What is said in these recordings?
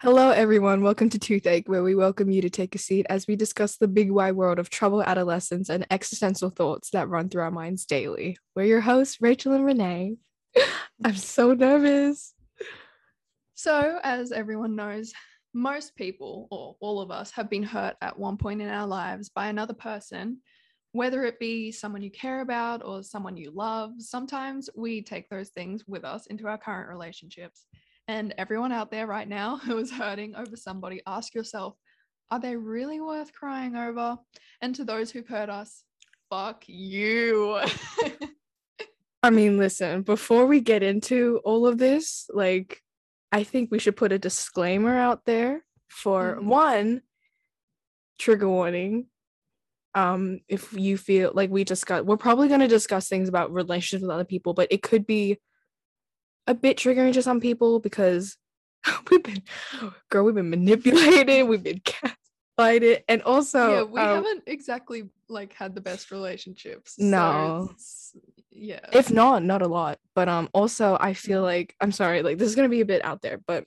Hello, everyone. Welcome to Toothache, where we welcome you to take a seat as we discuss the big wide world of troubled adolescence and existential thoughts that run through our minds daily. We're your hosts, Rachel and Renee. I'm so nervous. So, as everyone knows, most people, or all of us, have been hurt at one point in our lives by another person, whether it be someone you care about or someone you love. Sometimes we take those things with us into our current relationships. And everyone out there right now who is hurting over somebody, ask yourself, are they really worth crying over? And to those who've hurt us, fuck you. I mean, listen, before we get into all of this, like, I think we should put a disclaimer out there for Mhm. one, trigger warning. Um, if you feel like we discuss, we're probably going to discuss things about relationships with other people, but it could be a bit triggering to some people because we've been, girl, we've been manipulated, we've been gaslighted, and also, yeah, we um, haven't exactly like had the best relationships. No. it's- yeah. if not not a lot but um also i feel Mhm. like i'm sorry like this is going to be a bit out there but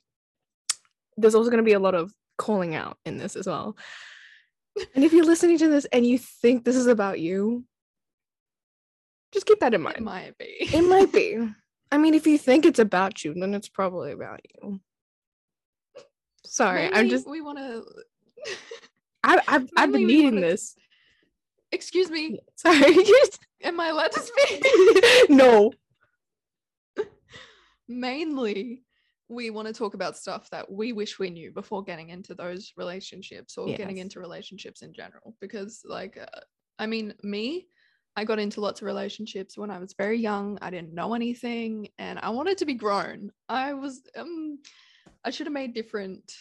there's also going to be a lot of calling out in this as well and if you're listening to this and you think this is about you just keep that in mind. it might be. it might be i mean if you think it's about you then it's probably about you sorry i'm just we want to. I, I've, I've been needing wanna- this Excuse me. sorry Am I allowed to speak? no Mainly, we want to talk about stuff that we wish we knew before getting into those relationships or getting into relationships in general. Because, like, uh, I mean, me, I got into lots of relationships when I was very young. I didn't know anything and I wanted to be grown. I was, um, I should have made different,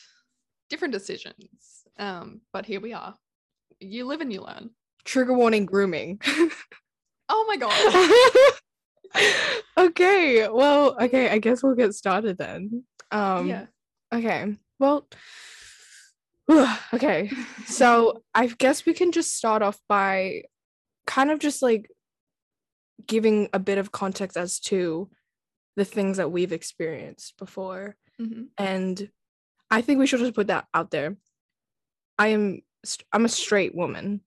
different decisions. Um, but here we are. You live and you learn. trigger warning grooming Oh my God. okay well okay i guess we'll get started then um yeah. okay well okay so i guess we can just start off by kind of just like giving a bit of context as to the things that we've experienced before. Mhm. and i think we should just put that out there. I am I'm a straight woman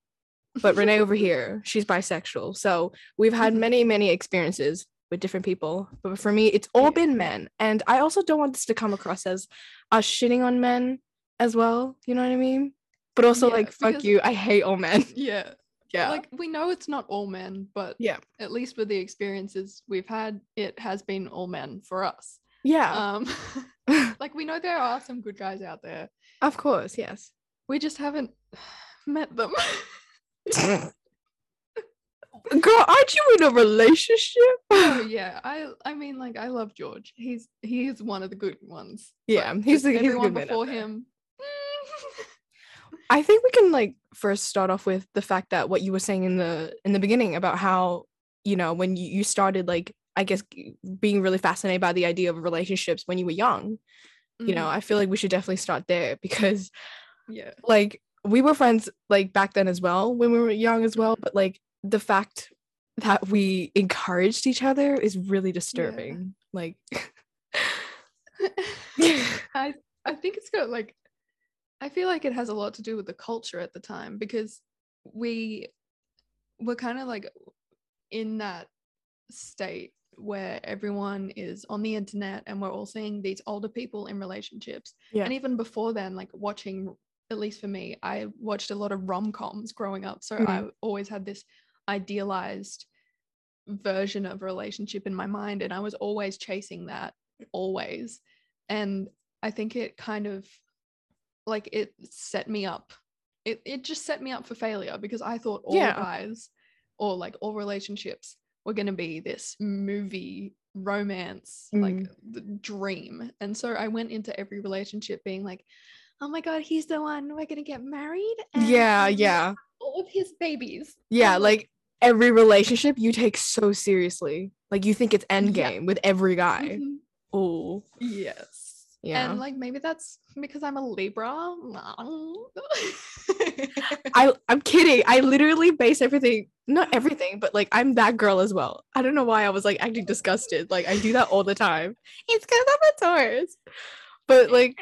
but renee over here she's bisexual. So we've had Mhm. many many experiences with different people but for me it's all been men. And i also don't want this to come across as us shitting on men as well you know what i mean? But also Yeah, like fuck you i hate all men. Yeah. Yeah. Like we know it's not all men but Yeah. at least with the experiences we've had it has been all men for us. Yeah. Um like we know there are some good guys out there. Of course yes. We just haven't met them. Girl aren't you in a relationship? Oh yeah. I i mean like i love george. He's he's one of the good ones. Yeah, he's the- he's a everyone good man out before him I think we can like first start off with the fact that what you were saying in the in the beginning about how you know when you, you started like I guess being really fascinated by the idea of relationships when you were young. You know, Mhm, I feel like we should definitely start there because yeah like we were friends like back then as well when we were young as well, but like the fact that we encouraged each other is really disturbing. Like I I think it's got like I feel like it has a lot to do with the culture at the time because we were kind of like in that state where everyone is on the internet and we're all seeing these older people in relationships. Yeah. And even before then, like watching, at least for me, I watched a lot of rom coms growing up. So mm-hmm. I always had this idealized version of a relationship in my mind. And I was always chasing that, always. And I think it kind of like it set me up. It, it just set me up for failure because I thought all Yeah. guys or like all relationships were going to be this movie romance like Mm. the dream and so i went into every relationship being like oh my god he's the one we're gonna get married and yeah, yeah. all of his babies Yeah, like every relationship you take so seriously. Like you think it's end Yeah. game with every guy. mhm, Oh, yes yeah. and like maybe that's because i'm a libra I I'm kidding. I literally base everything, not everything, but like I'm that girl as well. I don't know why I was like acting disgusted. Like I do that all the time. It's because I'm a Taurus. But like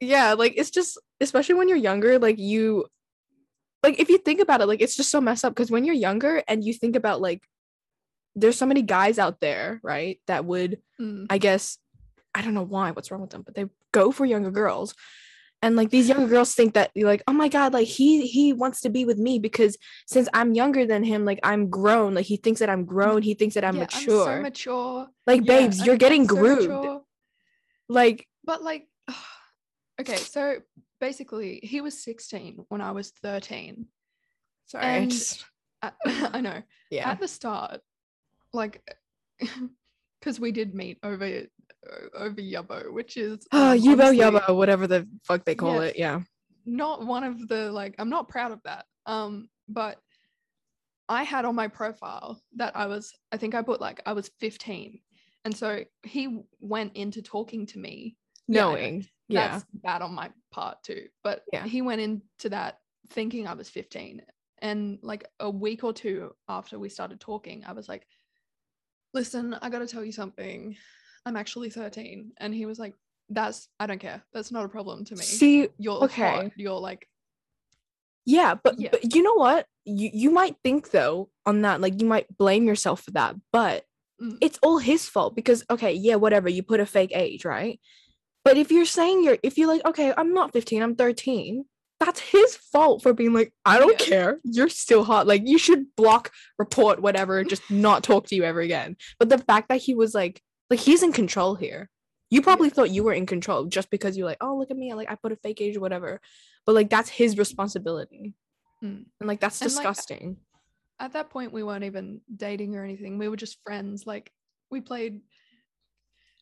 yeah, like it's just especially when you're younger, like you like if you think about it, like it's just so messed up because when you're younger and you think about like there's so many guys out there, right, that would Mm. I guess I don't know why, what's wrong with them, but they go for younger girls. And like these younger girls think that you're like, oh my god, like he he wants to be with me because since I'm younger than him, like I'm grown. Like he thinks that I'm grown. He thinks that I'm Yeah, mature. I'm so mature. like Yeah, babes, I'm- you're getting so groomed. mature. Like But like, okay, so basically, he was 16 when I was 13. sorry, I just- At, I know. yeah. At the start, like, because we did meet over over Yubbo, which is Oh, Yubo Yubbo, whatever the fuck they call Yeah. it. Yeah. not one of the like. I'm not proud of that. Um, but I had on my profile that I was. I think I put like I was 15, and so he went into talking to me Yeah. Knowing. Yeah. that's bad on my part too. But Yeah. he went into that thinking I was 15. And like a week or two after we started talking, I was like, listen, I got to tell you something. I'm actually 13. And he was like, that's, I don't care. That's not a problem to me. See, You're okay. hot. You're like, yeah, but, Yeah. but you know what? You you might think though on that, like you might blame yourself for that, but Mm. it's all his fault because okay, yeah, whatever, you put a fake age, right? But if you're saying you're if you're like, okay, I'm not 15, I'm 13, that's his fault for being like, I don't Yeah. care. You're still hot. Like you should block, report, whatever, just not talk to you ever again. But the fact that he was like, like he's in control here. You probably Yeah. thought you were in control just because you're like, oh, look at me. Like I put a fake age or whatever. But like that's his responsibility. Mm. And like that's And, like, disgusting. at that point, we weren't even dating or anything. We were just friends. Like we played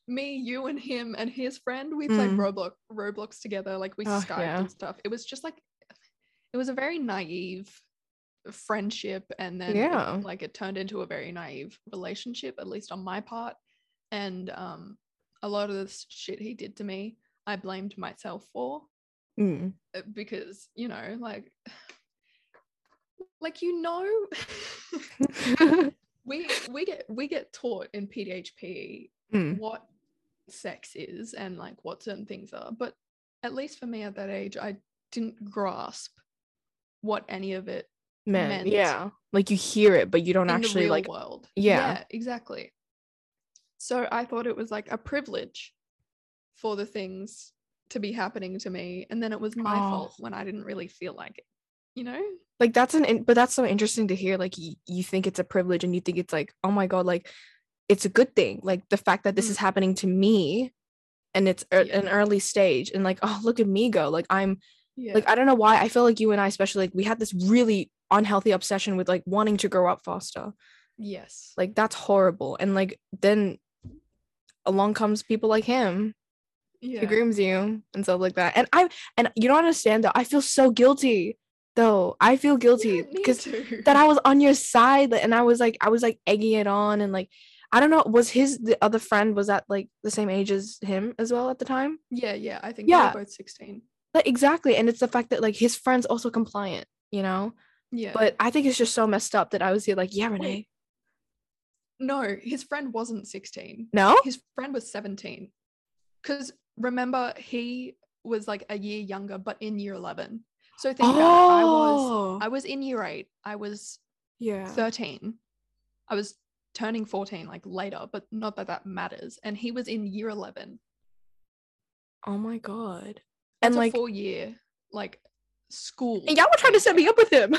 me, you, and him and his friend. We played Mm. Roblox Roblox together. Like we Oh, Skyped yeah. and stuff. It was just like it was a very naive friendship, and then it- Yeah. like it turned into a very naive relationship, at least on my part. And um, a lot of this shit he did to me, I blamed myself for Mm. uh, because you know, like, like you know. we we get we get taught in PDHP Mm. what sex is and like what certain things are, but at least for me at that age, I didn't grasp what any of it Man, meant yeah. Like you hear it, but you don't actually the like world. yeah. exactly. So I thought it was like a privilege for the things to be happening to me, and then it was my Oh. fault when I didn't really feel like it. You know? like that's an in- but that's so interesting to hear like y- you think it's a privilege and you think it's like oh my god like it's a good thing like the fact that this is mm. happening to me and it's ear- Yeah. an early stage and like oh look at me go like i'm Yeah. like i don't know why i feel like you and i especially like we had this really unhealthy obsession with like wanting to grow up faster yes. like that's horrible and like then along comes people like him yeah. who grooms you and stuff like that and i and you don't understand though i feel so guilty though i feel guilty because too. that I was on your side and I was like I was like egging it on and like I don't know was his the other friend was that like the same age as him as well at the time Yeah, yeah. I think Yeah. both 16. like exactly and it's the fact that like his friends also compliant you know Yeah. but I think it's just so messed up that I was here like yeah Renee Wait. No, his friend wasn't 16. no His friend was 17. Because remember, he was like a year younger, but in year 11. So think about it. I was oh I was in year eight. I was yeah 13. I was turning 14 like later, but not that that matters. And he was in year 11. oh my god That's and a like four year like school. and y'all were trying to set me up with him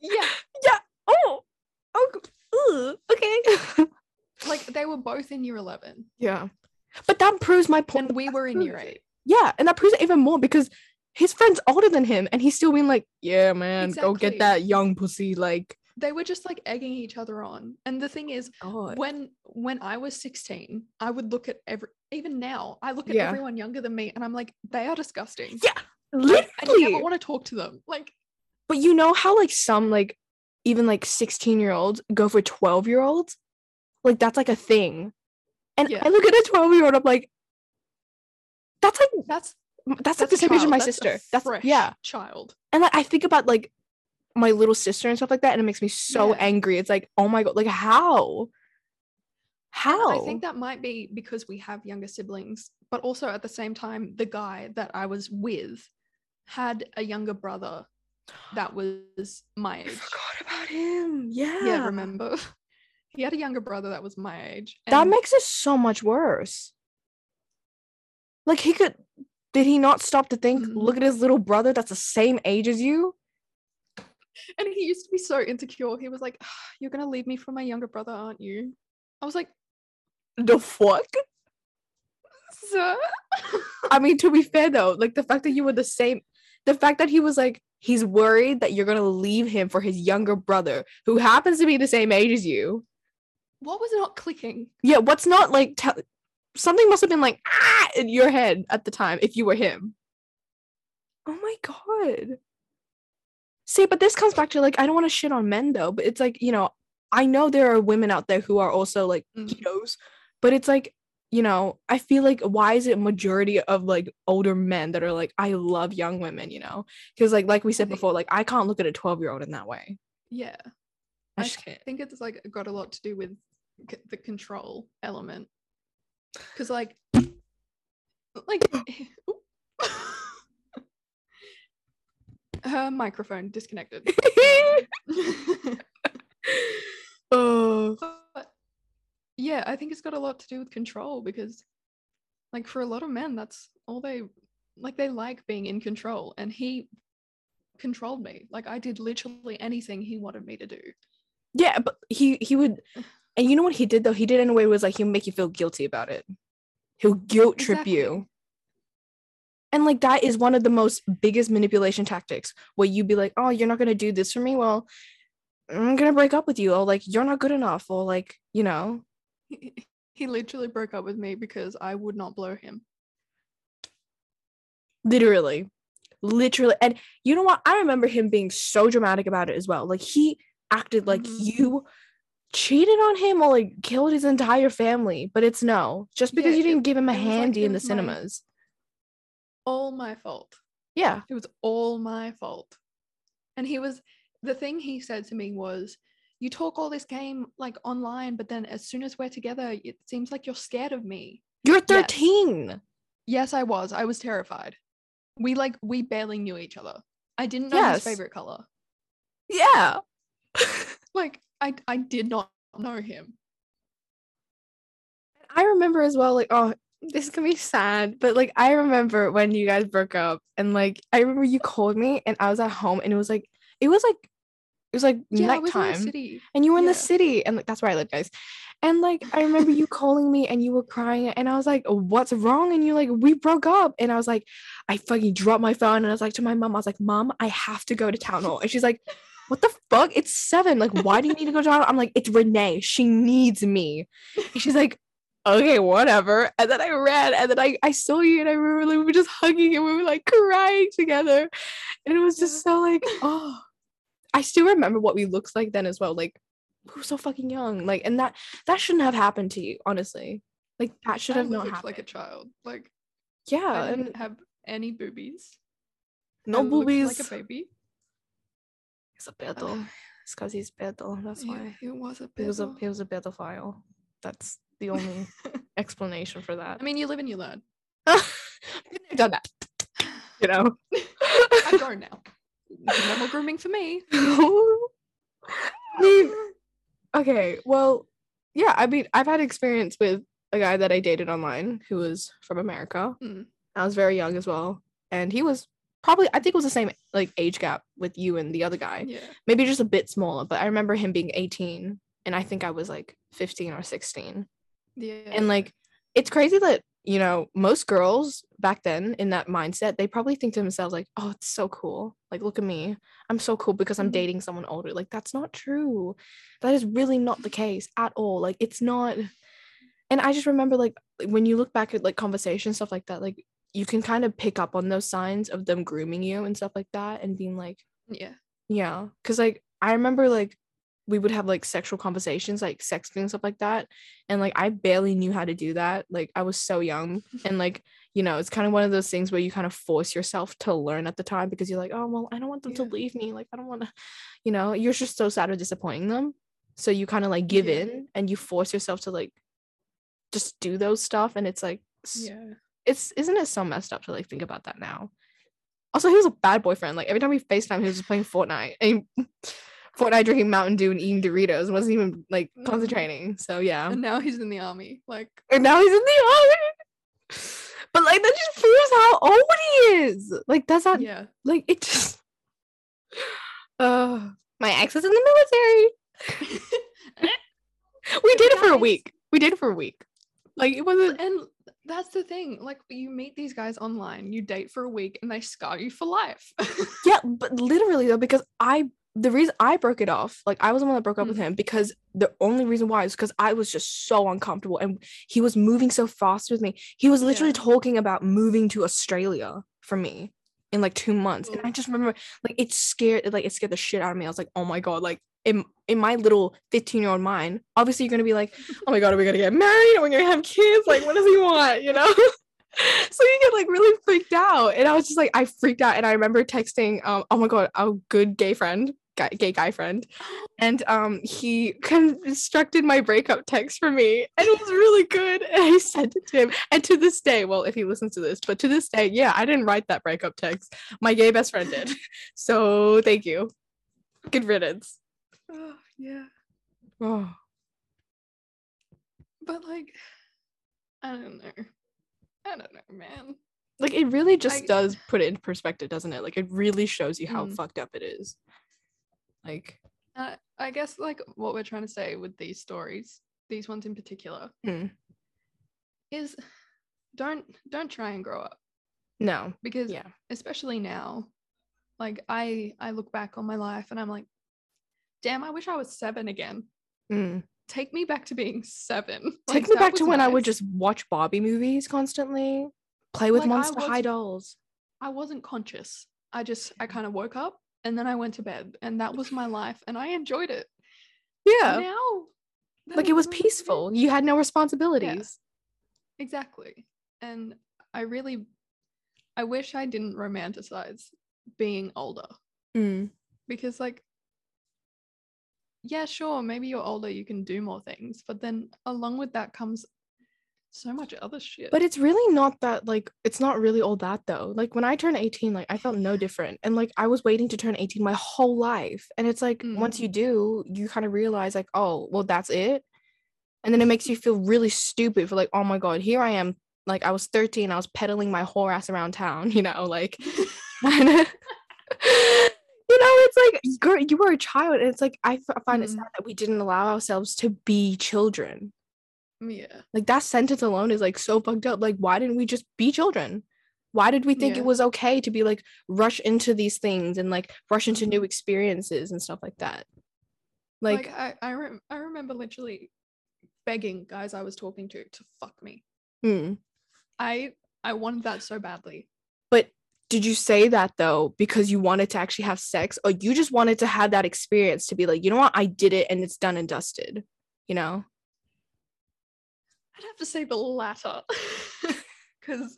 yeah. Yeah. oh oh ugh, okay Like they were both in year 11. yeah but that proves my point. And we were in year eight. Yeah, and that proves it even more because his friend's older than him, and he's still being like, "Yeah, man, go get that young pussy." Like, They were just like egging each other on. And the thing is, God, when when I was 16, I would look at every even now, I look at Yeah. everyone younger than me and I'm like, they are disgusting. yeah, literally I never want to talk to them. Like, but you know how like some like even like sixteen year olds go for twelve year olds, like that's like a thing. And Yeah. I look at a twelve year old, I'm like, that's like that's that's, like the same age as my that's sister. That's yeah, child. and like I think about like my little sister and stuff like that, and it makes me so Yeah. angry. It's like, oh my god, like how? How? I think that might be because we have younger siblings but also at the same time, the guy that I was with had a younger brother that was my age. About him. Yeah. Yeah, remember? he had a younger brother that was my age. That makes it so much worse. Like he could did he not stop to think, Mhm. look at his little brother that's the same age as you? and he used to be so insecure. He was like, "Ah, "You're gonna leave me for my younger brother, aren't you?" I was like, The fuck? "Sir." I mean, to be fair though, like the fact that you were the same, the fact that he was like, he's worried that you're gonna leave him for his younger brother who happens to be the same age as you. what was not clicking? Yeah, what's not like tell something must have been like ah in your head at the time if you were him. Oh my god. See, but this comes back to like I don't want to shit on men though, but it's like, you know, I know there are women out there who are also like Mhm. ketos, but it's like, you know, I feel like why is it majority of like older men that are like, I love young women, you know? Because like like we said before, like I can't look at a 12 year old in that way. Yeah, I I think it's like got a lot to do with c- the control element. Because like, like, her microphone disconnected. oh but yeah, I think it's got a lot to do with control because, like, for a lot of men, that's all they like. They like being in control, and he controlled me. Like, I did literally anything he wanted me to do. Yeah, but he he would, and you know what he did though? He did it in a way was like he'll make you feel guilty about it. He'll guilt trip Exactly. you, and like that is one of the most biggest manipulation tactics. Where you be like, "Oh, you're not gonna do this for me. Well, I'm gonna break up with you." Or like, "You're not good enough." Or like, you know, He, he literally broke up with me because I would not blow him. literally, literally. And you know what? I remember him being so dramatic about it as well. Like he acted like Mhm. you cheated on him or like killed his entire family. But it's no, just because Yeah, you didn't give him a it was like handy in the was my- cinemas. All my fault. Yeah. It was all my fault. And he was the thing he said to me was, "You talk all this game like online, but then as soon as we're together, it seems like you're scared of me." You're 13. Yes, I was. I was terrified. We like we barely knew each other. I didn't know Yes. his favorite color. Yeah. Like I I did not know him. I remember as well, like, oh, this is gonna be sad, but like, I remember when you guys broke up, and like, I remember you called me, and I was at home, and it was like, it was like, was like Yeah, I was in the nighttime, city. and you were in Yeah. the city, and like, that's where I live, guys. And like, I remember you calling me, and you were crying, and I was like, what's wrong? And you're like, we broke up, and I was like, I fucking dropped my phone, and I was like to my mom, I was like, mom, I have to go to town hall, and she's like. What the fuck? It's seven. Like, why do you need to go to town? hall?" I'm like, it's Renee. She needs me. And she's like, okay, whatever. And then I ran, and then I, I saw you, and I remember like, we were just hugging, and we were like crying together. And it was just so like, oh, I still remember what we looked like then as well. Like, we were so fucking young. Like, and that that shouldn't have happened to you, honestly. Like, that should I have not happened. like a child. Like yeah, I and didn't have any boobies. no I boobies. Like a baby. He's a pedo. It's because he's pedo. That's Yeah, why it was a he was a pedo. he was a pedophile. That's the only explanation for that. I mean, you live and you learn. I've done that. You know. I'm grown now. No more grooming for me. I mean, okay, well, yeah, I mean, I've had experience with a guy that I dated online who was from America. Mm. I was very young as well, and he was probably I think it was the same like age gap with you and the other guy, Yeah. maybe just a bit smaller. But I remember him being 18, and I think I was like 15 or 16 Yeah. and like it's crazy that you know most girls back then in that mindset they probably think to themselves like oh it's so cool. Like look at me. I'm so cool because i'm Mhm. dating someone older. Like that's not true. That is really not the case at all. Like it's not and i just remember like when you look back at like conversations stuff like that like you can kind of pick up on those signs of them grooming you and stuff like that and being like yeah. yeah, because like I remember like we would have like sexual conversations, like sexting and stuff like that, and like I barely knew how to do that. Like I was so young, and like you know, it's kind of one of those things where you kind of force yourself to learn at the time because you're like, oh well, I don't want them to leave me. Like I don't want to, you know, you're just so sad of disappointing them, so you kind of like give Yeah. in and you force yourself to like just do those stuff, and it's like Yeah. it's isn't it so messed up to like think about that now? Also, he was a bad boyfriend. Like every time we FaceTime, he was just playing Fortnite and Fortnite drinking Mountain Dew and eating Doritos and wasn't even like Mm. concentrating. So yeah. And now he's in the army. Like, And now he's in the army. But like that just proves how old he is. Like that's not yeah. like it just uh my ex is in the military. We did it for a week. We did it for a week. Like it wasn't and that's the thing. Like, you meet these guys online, you date for a week, and they scar you for life. Yeah, but literally though, because I the reason I broke it off, like I was the one that broke up with him because the only reason why is because I was just so uncomfortable and he was moving so fast with me. He was literally Yeah. talking about moving to Australia for me in like two months. And I just remember like it scared it, like it scared the shit out of me. I was like, oh my god, like in in my little 15 year old mind, obviously you're gonna be like, oh my god, are we gonna get married? Are we gonna have kids? Like, what does he want? You know? so you get like really freaked out. And I was just like, I freaked out. And I remember texting, um, oh my god, our good gay friend, guy, gay guy friend. And um he constructed my breakup text for me. And it was really good. And I sent it to him. And to this day, well, if he listens to this, but to this day, yeah, I didn't write that breakup text. My gay best friend did. So thank you. Good riddance. Oh, yeah. Oh. But like, I don't know. I don't know, man. Like it really just I- does put it in perspective, doesn't it? Like it really shows you how Mm. fucked up it is. Like, Uh, I guess like what we're trying to say with these stories, these ones in particular, Mm. is don't don't try and grow up no. because Yeah. especially now, like I I look back on my life and I'm like, damn, I wish I was seven again. Mm. Take me back to being seven. Take Like, me back to was when I would just watch Barbie movies constantly, play with Like, Monster High dolls. I wasn't conscious. I just I kind of woke up and then I went to bed and that was my life and I enjoyed it. Yeah. Now, like it was peaceful. You had no responsibilities. Exactly. And I really I wish I didn't romanticize being older Mm. because like yeah, sure, maybe you're older, you can do more things, but then along with that comes so much other shit. But it's really not that like it's not really all that though. Like when I turned 18, like I felt no different. And like I was waiting to turn 18 my whole life. And it's like Mm. once you do, you kind of realize like, oh, well, that's it. And then it makes you feel really stupid for like, oh my God, here I am. Like I was 13, I was pedaling my whole ass around town, you know, like and, you know, it's like girl, you were a child. And it's like I f- find it Mm. sad that we didn't allow ourselves to be children. Yeah. Like that sentence alone is like so fucked up. Like, why didn't we just be children? Why did we think Yeah. it was okay to be like rush into these things and like rush into new Mhm. experiences and stuff like that? Like, Like, I I, rem- I remember literally begging guys I was talking to to fuck me. mm. I I wanted that so badly. but did you say that though because you wanted to actually have sex, or you just wanted to have that experience to be like, you know what, I did it and it's done and dusted, you know? I'd have to say the latter. Cuz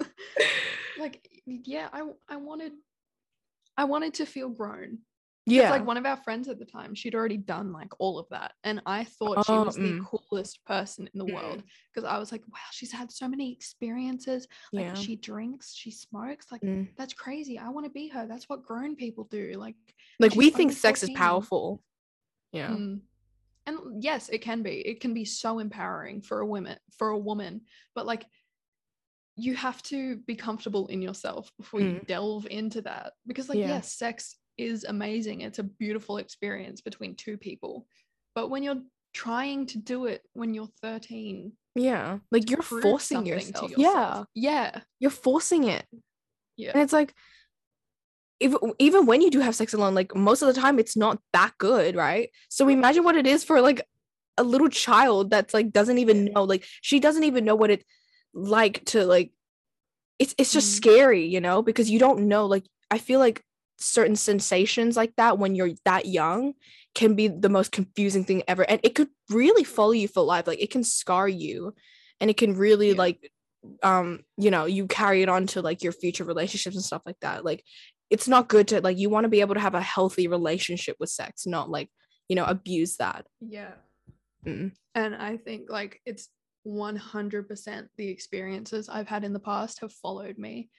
like yeah, I I wanted I wanted to feel grown. Yeah. Like one of our friends at the time, she'd already done like all of that. And I thought she Oh, was the mm. coolest person in the world. Because I was like, wow, she's had so many experiences. Like yeah. she drinks, she smokes. Like Mm. that's crazy. I want to be her. That's what grown people do. Like Like we think sex is powerful. Yeah. Mm. And yes, it can be. It can be so empowering for a woman for a woman, but like you have to be comfortable in yourself before you delve into that because like Mm. Yeah. yes, sex is amazing. It's a beautiful experience between two people. But when you're trying to do it when you're 13, Yeah. Like you're forcing yourself. to Yeah. Yeah. You're forcing it. Yeah. And it's like, even even when you do have sex alone, like most of the time, it's not that good, right? So imagine what it is for like a little child that's like doesn't even know, like she doesn't even know what it like to like. It's it's just Mhm. scary, you know, because you don't know. Like I feel like certain sensations like that when you're that young can be the most confusing thing ever, and it could really follow you for life. Like it can scar you, and it can really Yeah. like um you know you carry it on to like your future relationships and stuff like that like it's not good to like you want to be able to have a healthy relationship with sex not like you know abuse that Yeah. Mm. And I think like it's 100% the experiences I've had in the past have followed me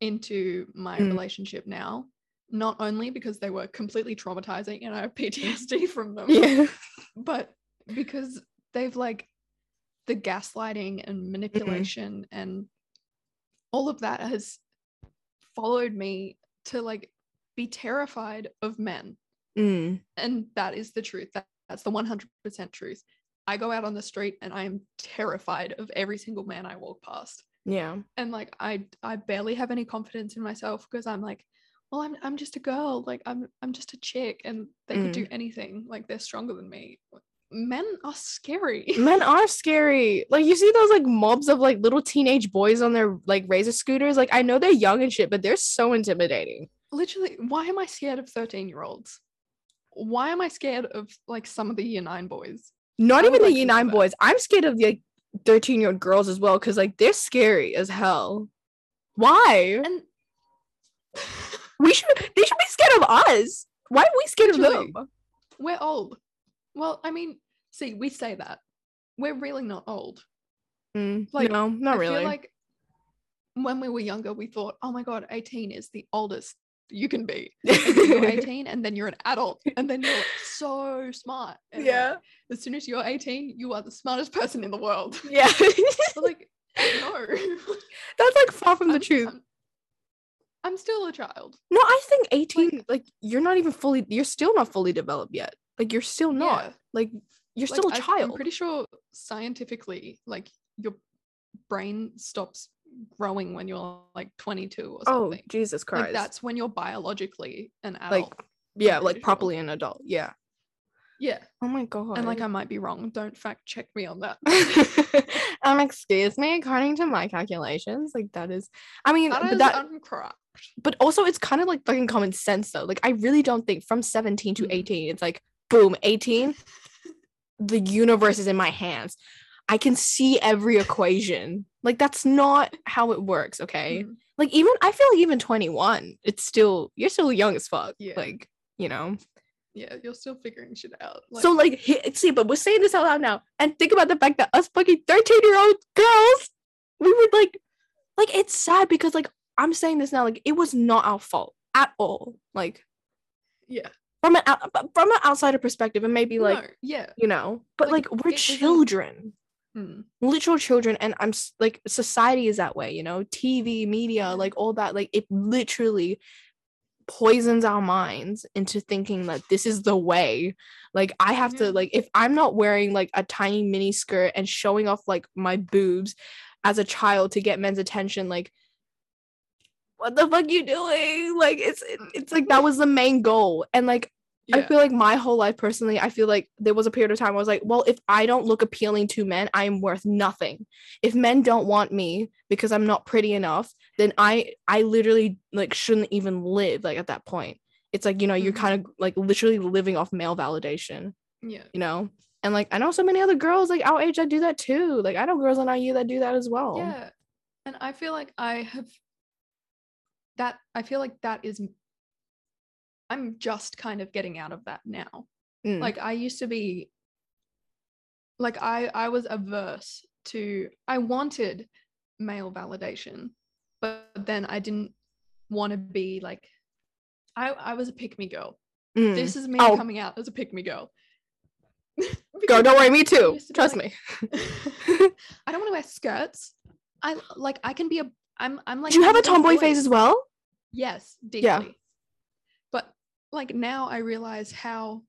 into my Mm. relationship now. Not only because they were completely traumatizing and I have PTSD from them, Yeah. but because they've like the gaslighting and manipulation and all of that has followed me to like be terrified of men. Mm. and that is the truth. That, that's the 100% truth. I go out on the street and i am terrified of every single man i walk past. Yeah. and like i i barely have any confidence in myself because i'm like well i'm i'm just a girl. Like i'm i'm just a chick and they could do anything. Like they're stronger than me men are scary Men are scary. Like you see those like mobs of like little teenage boys on their like razor scooters. Like I know they're young and shit, but they're so intimidating. literally why am i scared of 13 year olds why am i scared of like some of the year nine boys Not I even the like E nine that. boys. I'm scared of the like 13 year old girls as well because like they're scary as hell. Why? and We should. They should be scared of us. Why are we scared Literally. of them? we're old well i mean see we say that we're really not old Mm, Like, no, not I really. feel like when we were younger, we thought, oh my God, 18 is the oldest you can be. You're 18 and then you're an adult and then you're so smart. And like, yeah. as soon as you're 18, you are the smartest person in the world. Yeah. But like, no. That's like far from the I'm- truth. I'm, I'm still a child. No, I think 18, like, you're not even fully, you're still not fully developed yet. Like, you're still not. Yeah. Like, you're Like, still a child. I'm pretty sure scientifically, like, your brain stops growing when you're like 22 or something. oh, something. Jesus Christ. like, that's when you're biologically an adult. like, yeah, like sure. properly an adult. Yeah. yeah. Oh my God. And like I might be wrong. Don't fact check me on that. um, excuse me, according to my calculations, like, that is, I mean, That but is that, uncorrect. but also it's kind of like fucking common sense though. Like, I really don't think from 17 to Mhm. 18, it's like, boom, 18, the universe is in my hands. I can see every equation. Like that's not how it works, okay? Mhm. Like even I feel like even 21, it's still you're still young as fuck. Yeah. Like, you know. Yeah, you're still figuring shit out. Like, so like see, but we're saying this out loud now. And think about the fact that us fucking 13-year-old girls, we would like like it's sad because like I'm saying this now, like it was not our fault at all. Like yeah, from an out, from an outsider perspective, it may be like, no, yeah. you know, but Like, like, we're it children. Mm. literal children and i'm like society is that way you know tv media like all that like it literally poisons our minds into thinking that this is the way like i have Yeah. to like if i'm not wearing like a tiny mini skirt and showing off like my boobs as a child to get men's attention like what the fuck you doing like it's it's like that was the main goal and like I feel like my whole life personally, I feel like there was a period of time I was like, well, if I don't look appealing to men, I am worth nothing. If men don't want me because I'm not pretty enough, then I I literally like shouldn't even live like at that point. It's like, you know, you're Mhm. kind of like literally living off male validation, yeah. you know? And like I know so many other girls like our age that do that too. Like I know girls on IU that do that as well. Yeah. And I feel like I have that I feel like that is I'm just kind of getting out of that now. Mm. Like I used to be like I I was averse to I wanted male validation, but then I didn't want to be like I I was a pick me girl. Mm. This is me Oh. coming out as a pick me girl. Go, don't worry, me too. to Trust like- me. I don't want to wear skirts. I like I can be a I'm I'm like Do you have a of tomboy phase as well? Yes, deeply. Yeah. But like now I realize how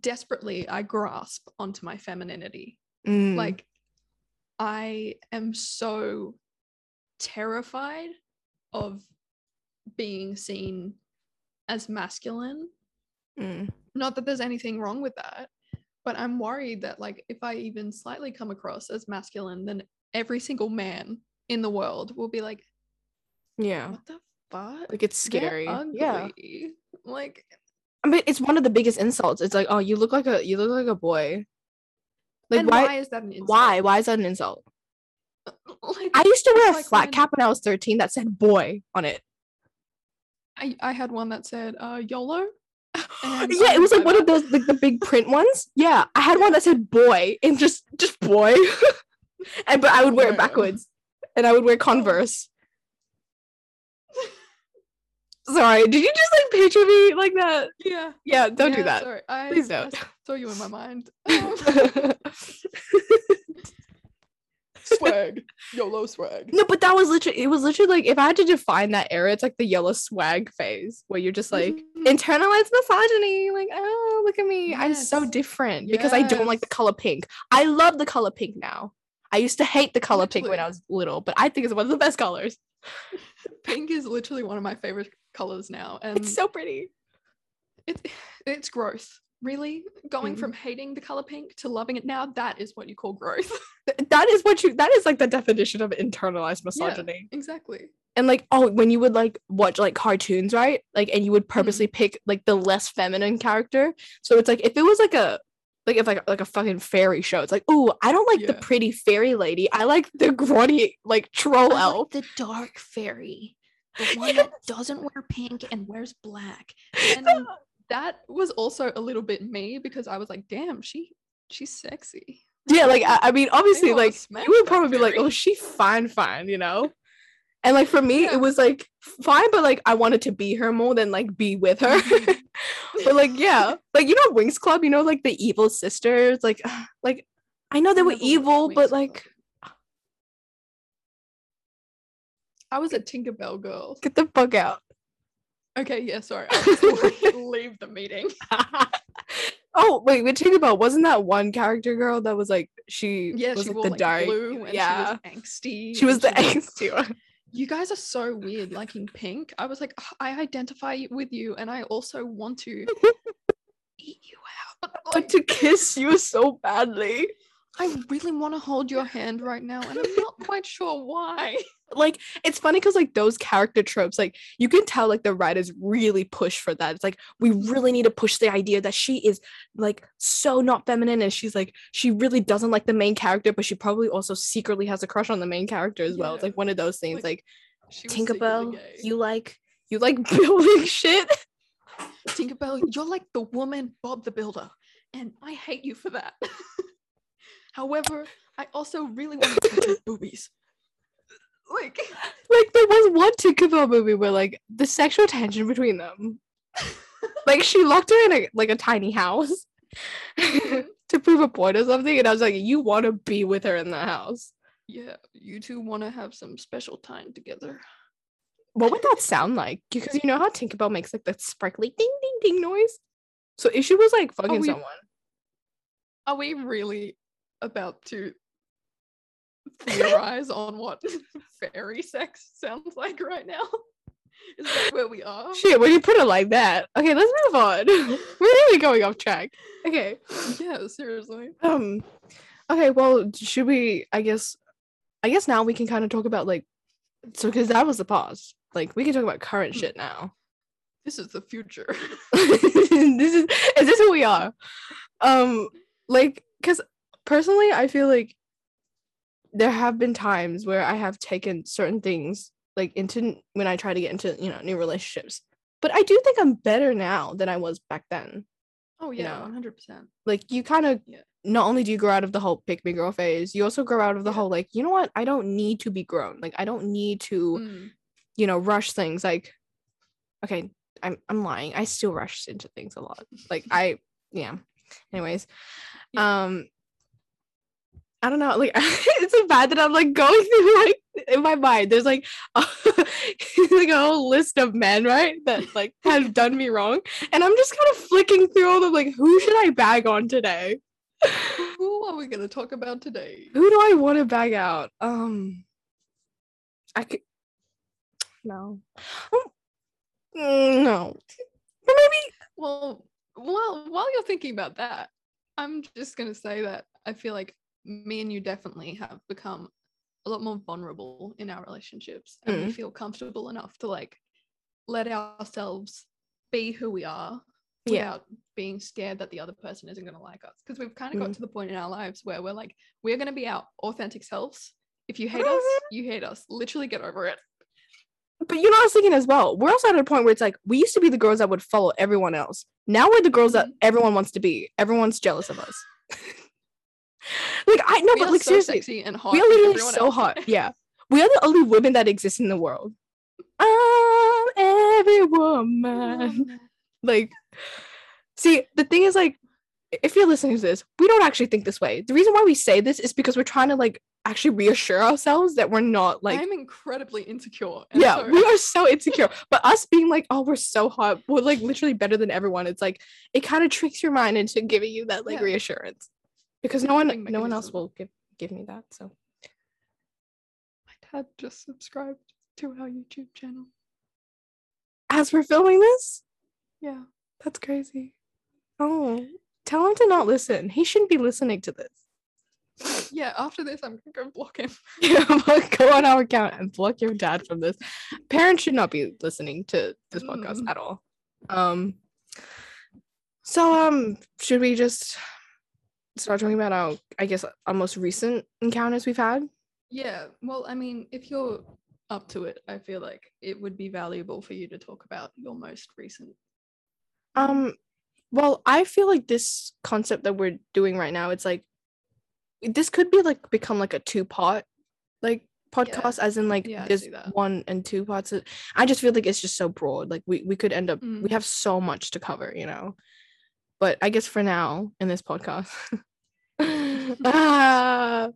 desperately I grasp onto my femininity. Mm. Like I am so terrified of being seen as masculine. Mm. Not that there's anything wrong with that, but I'm worried that like if I even slightly come across as masculine, then every single man in the world will be like, yeah. what the fuck? Like it's scary. Yeah. Like I mean, it's one of the biggest insults. It's like, oh, you look like a you look like a boy. Like why? why, is that an insult? Why? Why is that an insult? Like, I used to wear a like flat when- cap when I was 13 that said boy on it. I, I had one that said uh YOLO. And yeah, it was like one of those like the big print ones. Yeah, I had one that said boy and just just boy, and but I would wear it backwards, and I would wear Converse. Sorry, did you just like picture me like that? Yeah. Yeah, don't do that. Sorry. I, Please I don't. saw you in my mind. Um, swag. YOLO swag. no, but that was literally it was literally like if I had to define that era, it's like the YOLO swag phase where you're just like Mhm. internalized misogyny. Like, oh, look at me. I'm so Yes. different because I don't like the color pink. I love the color pink now. I used to hate the color pink when I was little, but I think it's one of the best colors. Pink is literally one of my favorite colors now. And It's so pretty. it's it's growth. Really? Going Mhm. from hating the color pink to loving it now, that is what you call growth. That is what you that is like the definition of internalized misogyny. exactly. And like, oh, when you would like watch like cartoons, right? Like, and you would purposely pick like the less feminine character. So it's like if it was like a like if like like a fucking fairy show, it's like, oh, I don't like the pretty fairy lady. I like the grotty like troll elf. the dark fairy. The one that doesn't wear pink and wears black. And that was also a little bit me because I was like, damn, she she's sexy. Yeah, like I, I mean, obviously, like you would probably be like, "Oh, she fine, fine," you know. And like for me, Yeah. it was like fine, but like I wanted to be her more than like be with her. Mhm. but like yeah, like you know, Winx Club, you know, like the evil sisters, like like I know they were evil, but like I was a Tinkerbell girl. get the fuck out. Okay, yeah, sorry. Leave- leave the meeting. oh wait, with Tinkerbell, wasn't that one character girl that was like she Yeah, was she like the like dark blue and yeah she was angsty. she was the she angsty one. You guys are so weird liking pink. I was like, "Ugh, I identify with you and I also want to eat you out. Like, to kiss you so badly. I really want to hold your hand right now and I'm not quite sure why. like it's funny because like those character tropes like you can tell like the writers really push for that. It's like we really need to push the idea that she is like so not feminine and she's like she really doesn't like the main character but she probably also secretly has a crush on the main character as well. It's like one of those things Like, like, tinkerbell you like you like building shit? Tinkerbell, you're like the woman Bob the Builder, and I hate you for that. However, I also really want to touch your boobies. Like, like there was one tinkerbell movie where like the sexual tension between them. Like she locked her in a like a tiny house mm-hmm. to prove a point or something and i was like you want to be with her in the house. Yeah, you two want to have some special time together. what would that sound like? Because you know how tinkerbell makes like that sparkly ding ding ding noise? So if she was like fucking we- someone Are we really about to theorize on what fairy sex sounds like right now? Is that where we are? shit when you put it like that okay let's move on we're really going off track okay Yeah, seriously. um okay well should we i guess i guess now we can kind of talk about like so because that was the pause like we can talk about current shit now This is the future. this is is this who we are um like because personally i feel like there have been times where i have taken certain things like into when i try to get into you know new relationships but i do think i'm better now than i was back then Oh You yeah, know. one hundred percent. like you kind of Yeah. not only do you grow out of the whole pick me girl phase you also grow out of the Yeah. whole like you know what i don't need to be grown like i don't need to Mm. you know rush things like okay i'm i'm lying i still rush into things a lot like i yeah anyways um i don't know like it's so bad that i'm like going through like in my mind. There's like a, like a whole list of men right that like have done me wrong and i'm just kind of flicking through all of them like who should i bag on today? Who are we gonna talk about today? who do i want to bag out? Um i could no. Oh, no. Maybe Well, well, while you're thinking about that, I'm just gonna say that I feel like me and you definitely have become a lot more vulnerable in our relationships, and we Mm. feel comfortable enough to like let ourselves be who we are Yeah. without being scared that the other person isn't gonna like us. Because we've kind of Mm. got to the point in our lives where we're like, we're gonna be our authentic selves. If you hate us, you hate us. Literally get over it. but you know, I was thinking as well. We're also at a point where it's like we used to be the girls that would follow everyone else. Now we're the girls that Mhm. everyone wants to be. Everyone's jealous of us. like I know, but like so seriously, and hot. we are literally so else- hot. Yeah, we are the only women that exist in the world. I'm every woman. Like, see, the thing is, like, if you're listening to this, we don't actually think this way. The reason why we say this is because we're trying to like actually reassure ourselves that we're not like I'm incredibly insecure. and yeah, so- we are so insecure. But us being like, oh, we're so hot, we're like literally better than everyone. It's like it kind of tricks your mind into giving you that like Yeah. reassurance. Because no one coping no one else will give give me that. So My dad just subscribed to our YouTube channel. as we're filming this, Yeah. that's crazy. Oh, tell him to not listen. He shouldn't be listening to this. Yeah, after this, I'm gonna go block him. Yeah, go on our account and block your dad from this. Parents should not be listening to this podcast Mm. at all. Um so um should we just start talking about our I guess our most recent encounters we've had? Yeah, well, I mean, if you're up to it, I feel like it would be valuable for you to talk about your most recent. Um well, I feel like this concept that we're doing right now, it's like this could be like become like a two part like podcast as in like Yeah, there's one and two parts. of- I just feel like it's just so broad. Like we we could end up we Mm. have so much to cover, you know. But I guess for now in this podcast. ah,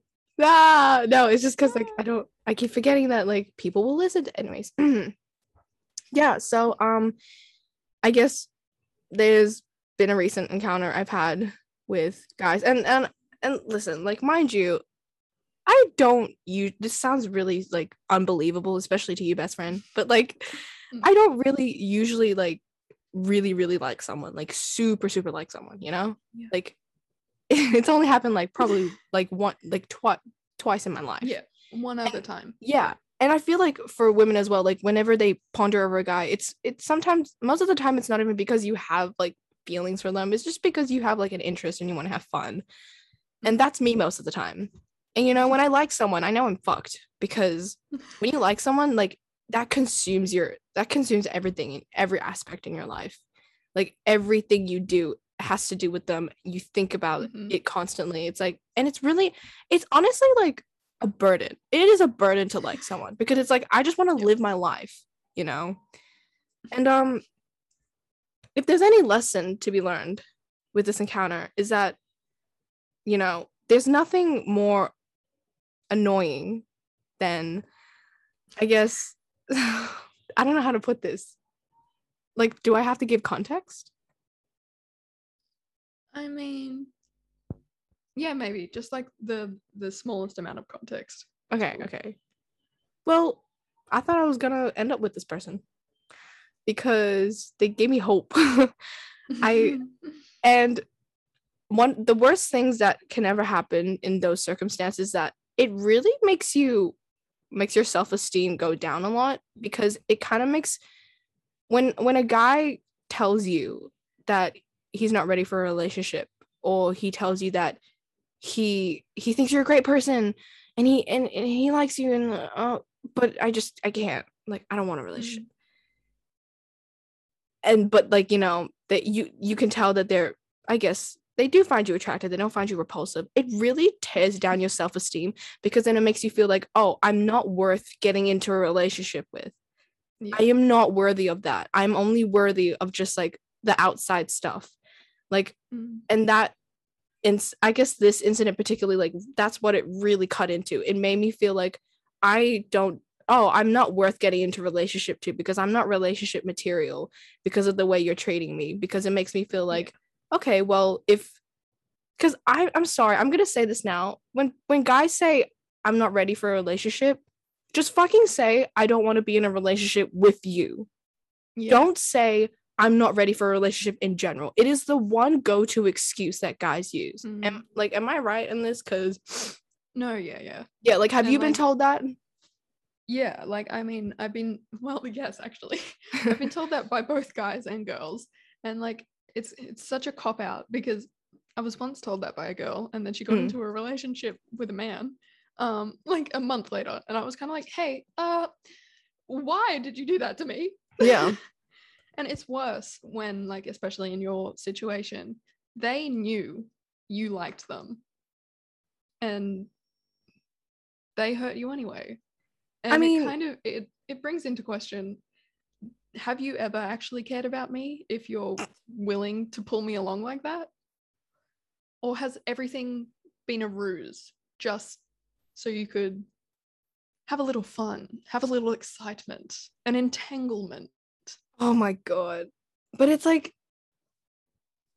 ah, no, it's just because like I don't I keep forgetting that like people will listen to anyways. yeah, so um I guess there's been a recent encounter I've had with guys and and and listen, like mind you, I don't you this sounds really like unbelievable, especially to you, best friend. But like Mm. I don't really usually like really, really like someone, like super, super like someone, you know? Yeah. Like it's only happened like probably like one like twi- twice in my life. Yeah, one other time. Yeah. And I feel like for women as well, like whenever they ponder over a guy, it's it's sometimes most of the time it's not even because you have like feelings for them. It's just because you have like an interest and you want to have fun. And mm-hmm. that's me most of the time. And you know, when I like someone, I know I'm fucked because when you like someone, like that consumes your that consumes everything in every aspect in your life. Like everything you do has to do with them. You think about Mhm. it constantly. It's like and it's really it's honestly like a burden. It is a burden to like someone because it's like I just want to live my life, you know. And um if there's any lesson to be learned with this encounter is that you know, there's nothing more annoying than I guess I don't know how to put this. Like do I have to give context? I mean, yeah, maybe just like the the smallest amount of context. Okay, okay. Well, I thought I was gonna end up with this person because they gave me hope. I- and one the worst things that can ever happen in those circumstances that it really makes you makes your self-esteem go down a lot because it kind of makes when when a guy tells you that he's not ready for a relationship or he tells you that he he thinks you're a great person and he and, and he likes you and uh, but I just I can't like I don't want a relationship. And but like you know that you you can tell that they're i guess they do find you attractive they don't find you repulsive it really tears down your self-esteem because then it makes you feel like oh i'm not worth getting into a relationship with Yeah. i am not worthy of that i'm only worthy of just like the outside stuff like Mm. and that and i guess this incident particularly like that's what it really cut into it made me feel like i don't oh i'm not worth getting into relationship to because i'm not relationship material because of the way you're treating me because it makes me feel Yeah. Like okay well if because i i'm sorry i'm gonna say this now when when guys say i'm not ready for a relationship just fucking say i don't want to be in a relationship with you Yeah. don't say I'm not ready for a relationship in general. It is the one go-to excuse that guys use. Am Mhm. like, am I right in this? Cause No, yeah, yeah. yeah, like, have And, you been told that? Yeah, like I mean, I've been well, yes, actually. I've been told that by both guys and girls. And like it's it's such a cop out because I was once told that by a girl and then she got Mm. into a relationship with a man um like a month later and I was kind of like, "Hey, uh why did you do that to me? Yeah. and it's worse when, like, especially in your situation, they knew you liked them and they hurt you anyway. And I mean- it kind of it, it brings into question have you ever actually cared about me if you're willing to pull me along like that? Or has everything been a ruse just so you could have a little fun, have a little excitement, an entanglement? Oh my god. But it's like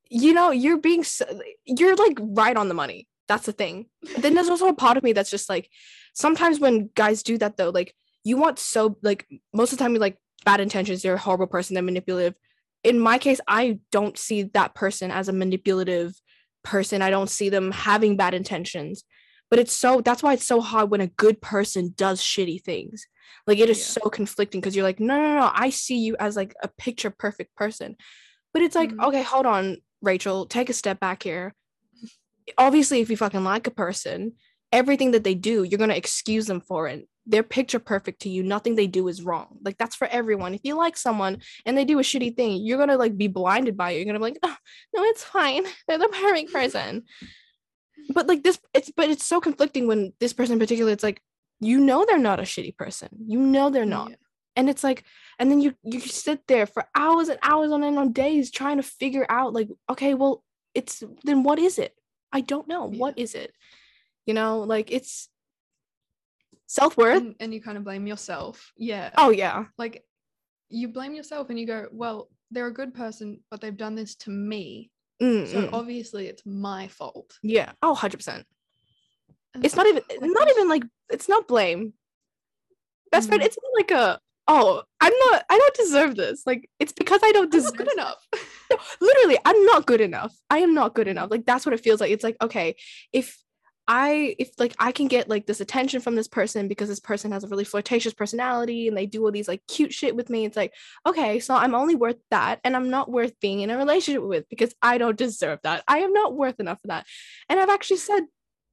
you know, you're being so, you're like right on the money. That's the thing. But then there's also a part of me that's just like sometimes when guys do that though, like you want so like most of the time you like bad intentions, you're a horrible person, they're manipulative. In my case, I don't see that person as a manipulative person. I don't see them having bad intentions. But it's so that's why it's so hard when a good person does shitty things. Like it is Yeah. so conflicting because you're like, no, no, no, I see you as like a picture perfect person. But it's like, Mhm. okay, hold on, Rachel, take a step back here. Obviously, if you fucking like a person, everything that they do, you're gonna excuse them for it. They're picture perfect to you. Nothing they do is wrong. Like that's for everyone. If you like someone and they do a shitty thing, you're gonna like be blinded by it. You're gonna be like, oh, no, it's fine. They're the perfect person. But like this, it's but it's so conflicting when this person in particular, it's like, you know they're not a shitty person. You know they're not Yeah. and it's like and then you you sit there for hours and hours on end on days trying to figure out like okay well it's then what is it i don't know what Yeah. is it you know like it's self-worth And, and you kind of blame yourself. Yeah. oh yeah like you blame yourself and you go, well, they're a good person, but they've done this to me. Mm, So mm. obviously it's my fault. yeah oh 100% And it's not even like, not even like it's not blame best friend Mhm. it's not like a oh i'm not i don't deserve this like it's because i don't deserve good enough. No, literally i'm not good enough i am not good enough like that's what it feels like it's like okay if i if like i can get like this attention from this person because this person has a really flirtatious personality and they do all these like cute shit with me it's like okay so i'm only worth that and i'm not worth being in a relationship with because i don't deserve that. I am not worth enough for that. And i've actually said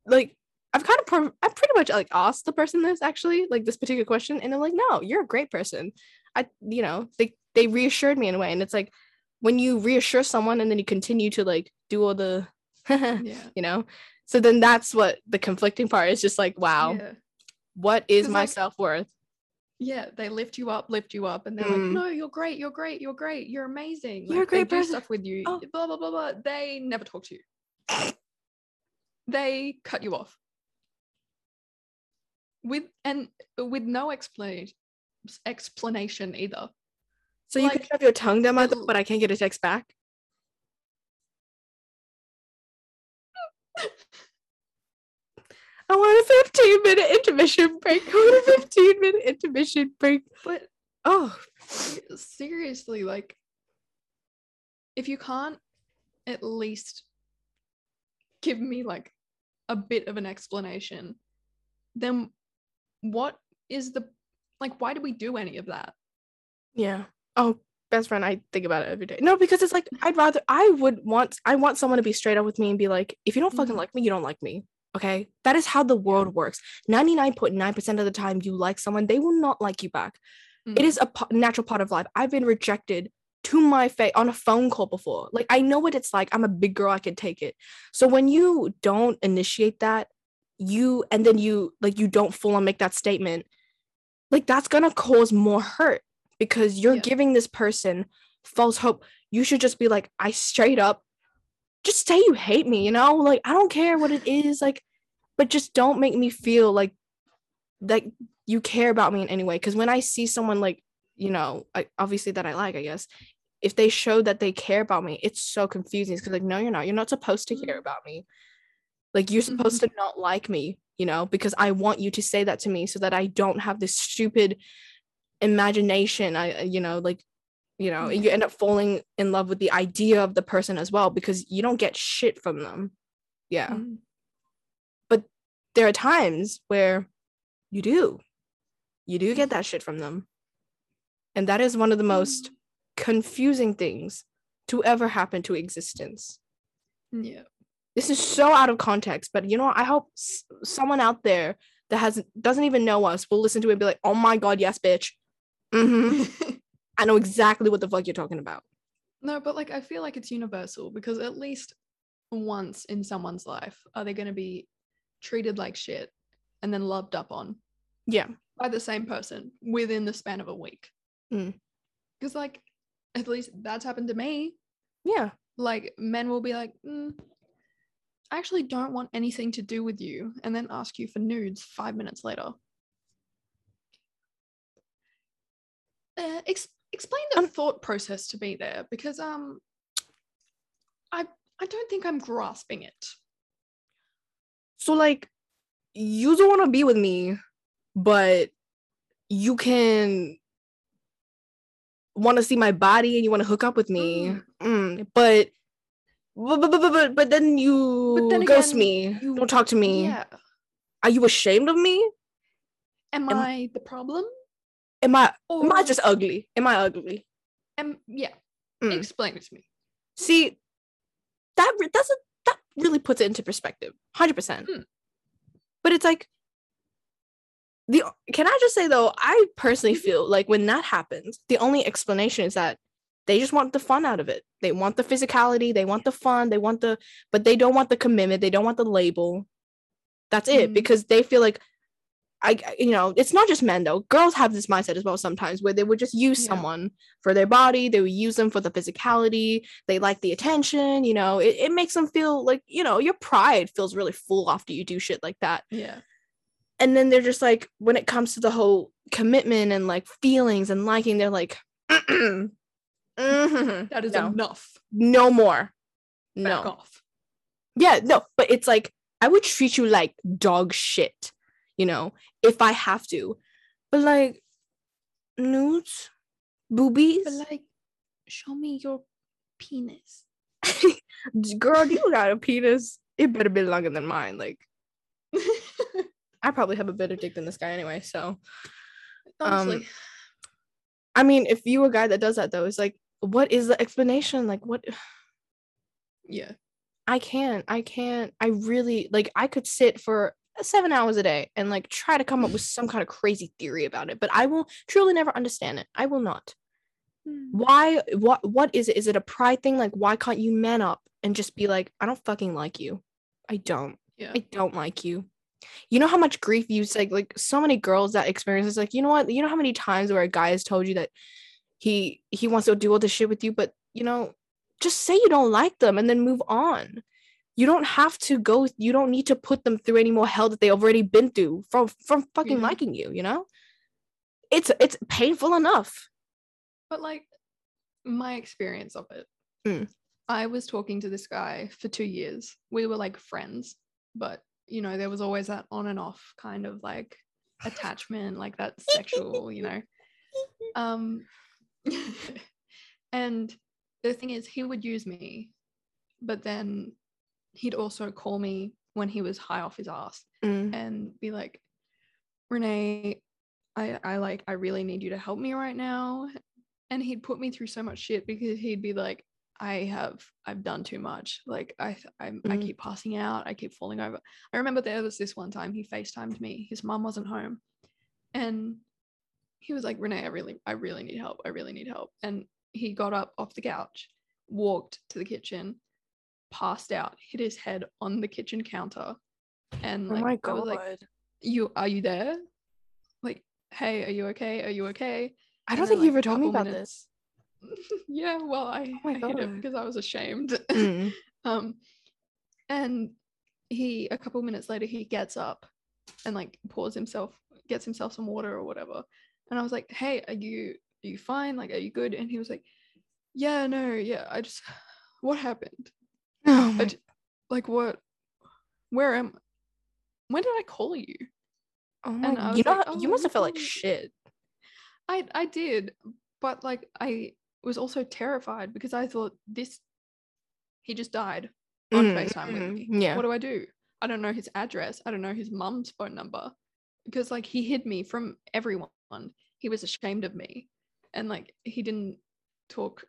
like i've kind of pro- i've pretty much like asked the person this actually like this particular question and they're like no you're a great person. I you know they they reassured me in a way and it's like when you reassure someone and then you continue to like do all the yeah. you know so then that's what the conflicting part is just like wow Yeah. what is my like, self-worth Yeah. They lift you up, lift you up, and they're Mm. like, no, you're great, you're great, you're great, you're amazing. You're a Like, they great do person. stuff with you, Oh. blah blah blah blah. They never talk to you. they cut you off. With and with no explanation explanation either. so you can have your tongue down my throat but i can't get a text back I want a 15 minute intermission break. I want a 15 minute intermission break. But Oh, seriously, like if you can't at least give me like a bit of an explanation, then what is the like why do we do any of that? yeah. Oh, best friend, I think about it every day. No, because it's like I'd rather I would want I want someone to be straight up with me and be like, if you don't fucking Mhm. like me, you don't like me. Okay. That is how the world works. 99.9% of the time you like someone, they will not like you back. It Mm. is a po- natural part of life. I've been rejected to my face on a phone call before. Like I know what it's like. I'm a big girl. I can take it. So when you don't initiate that, you and then you like you don't full on make that statement, like that's gonna cause more hurt because you're Yeah. giving this person false hope. You should just be like, I straight up, just say you hate me. You know, like I don't care what it is. Like, but just don't make me feel like like you care about me in any way because when i see someone like you know I, obviously that i like i guess if they show that they care about me it's so confusing because like no you're not you're not supposed to care Mhm. about me like you're supposed to not like me you know because i want you to say that to me so that i don't have this stupid imagination i you know like you know you end up falling in love with the idea of the person as well because you don't get shit from them. Yeah. Mm. there are times where you do. You do get that shit from them. And that is one of the most confusing things to ever happen to existence. Yeah. this is so out of context but you know i hope s- someone out there that has doesn't even know us will listen to it and be like oh my god yes bitch Mhm. I know exactly what the fuck you're talking about. no, but like I feel like it's universal because at least once in someone's life are they going to be treated like shit and then loved up on Yeah. by the same person within the span of a week. Mm. Because like at least that's happened to me. Yeah. Like men will be like, mm, I actually don't want anything to do with you, and then ask you for nudes five minutes later. Uh, ex- explain the Um, thought process to me there, because um, I I don't think I'm grasping it. So like you don't want to be with me, but you can want to see my body and you want to hook up with me. Mm. Mm, but, but, but, but, but, but then you then ghost again, me. you- don't talk to me. Yeah. Are you ashamed of me? Am Am- I the problem? Am I Or am I just ugly? Am I ugly? am yeah? Mm. Explain it to me. See, that re- that's a, that really puts it into perspective. Hundred percent. Hmm. But it's like the can I just say though, I personally feel like when that happens, the only explanation is that they just want the fun out of it. They want the physicality, they want the fun, they want the but they don't want the commitment, they don't want the label. That's it Mhm. because they feel like I you know, it's not just men though. Girls have this mindset as well sometimes where they would just use Yeah. someone for their body, they would use them for the physicality, they like the attention, you know, it, it makes them feel like, you know, your pride feels really full after you do shit like that Yeah. and then they're just like when it comes to the whole commitment and like feelings and liking they're like "Mm-mm. Mhm. That is no, enough. no more Back no off. yeah no but it's like i would treat you like dog shit you know if i have to but like nudes boobies But like, show me your penis. girl you got a penis it better be longer than mine like i probably have a better dick than this guy anyway so Honestly, um, I mean, if you a guy that does that though, it's like, what is the explanation? Like, what? yeah. I can't. I can't. I really like. I could sit for Uh, seven hours a day and like try to come up with some kind of crazy theory about it, but I will truly never understand it. I will not. Hmm. Why? What? What is it? Is it a pride thing? Like, why can't you man up and just be like, I don't fucking like you. I don't. Yeah. I don't like you. You know how much grief you like like so many girls that experience this like you know what you know how many times where a guy has told you that he he wants to do all this shit with you but you know just say you don't like them and then move on you don't have to go you don't need to put them through any more hell that they've already been through from from fucking Yeah. liking you you know it's it's painful enough But like my experience of it, Mm. I was talking to this guy for two years. We were like friends, but you know, there was always that on and off kind of like attachment, like that sexual, you know. Um and the thing is he would use me, but then he'd also call me when he was high off his ass Mm. and be like, Renee, I, I like, I really need you to help me right now. And he'd put me through so much shit because he'd be like, I have, I've done too much. Like I, I, I Mhm. keep passing out. I keep falling over. I remember there was this one time he FaceTimed me. His mom wasn't home, and he was like, Renee, I really, I really need help. I really need help. And he got up off the couch, walked to the kitchen, passed out, hit his head on the kitchen counter, and oh like my I god was like, you are you there? Like, hey, are you okay? Are you okay? i don't then, think you like, ever told me about minutes- this yeah, well, I, my I hid it because I was ashamed. Mm. um, and he a couple minutes later he gets up and like pours himself, gets himself some water or whatever. And I was like, hey, are you are you fine? Like, are you good? And he was like, yeah, no, yeah, I just what happened? Oh my like what? Where am? When did I call you? Oh And I you was know, like, "Oh, you must have felt like shit. I I did, but like I was also terrified because I thought this he just died on Mm, FaceTime with mm, me. yeah. What do I do? I don't know his address. I don't know his mum's phone number because like he hid me from everyone. He was ashamed of me, and like he didn't talk.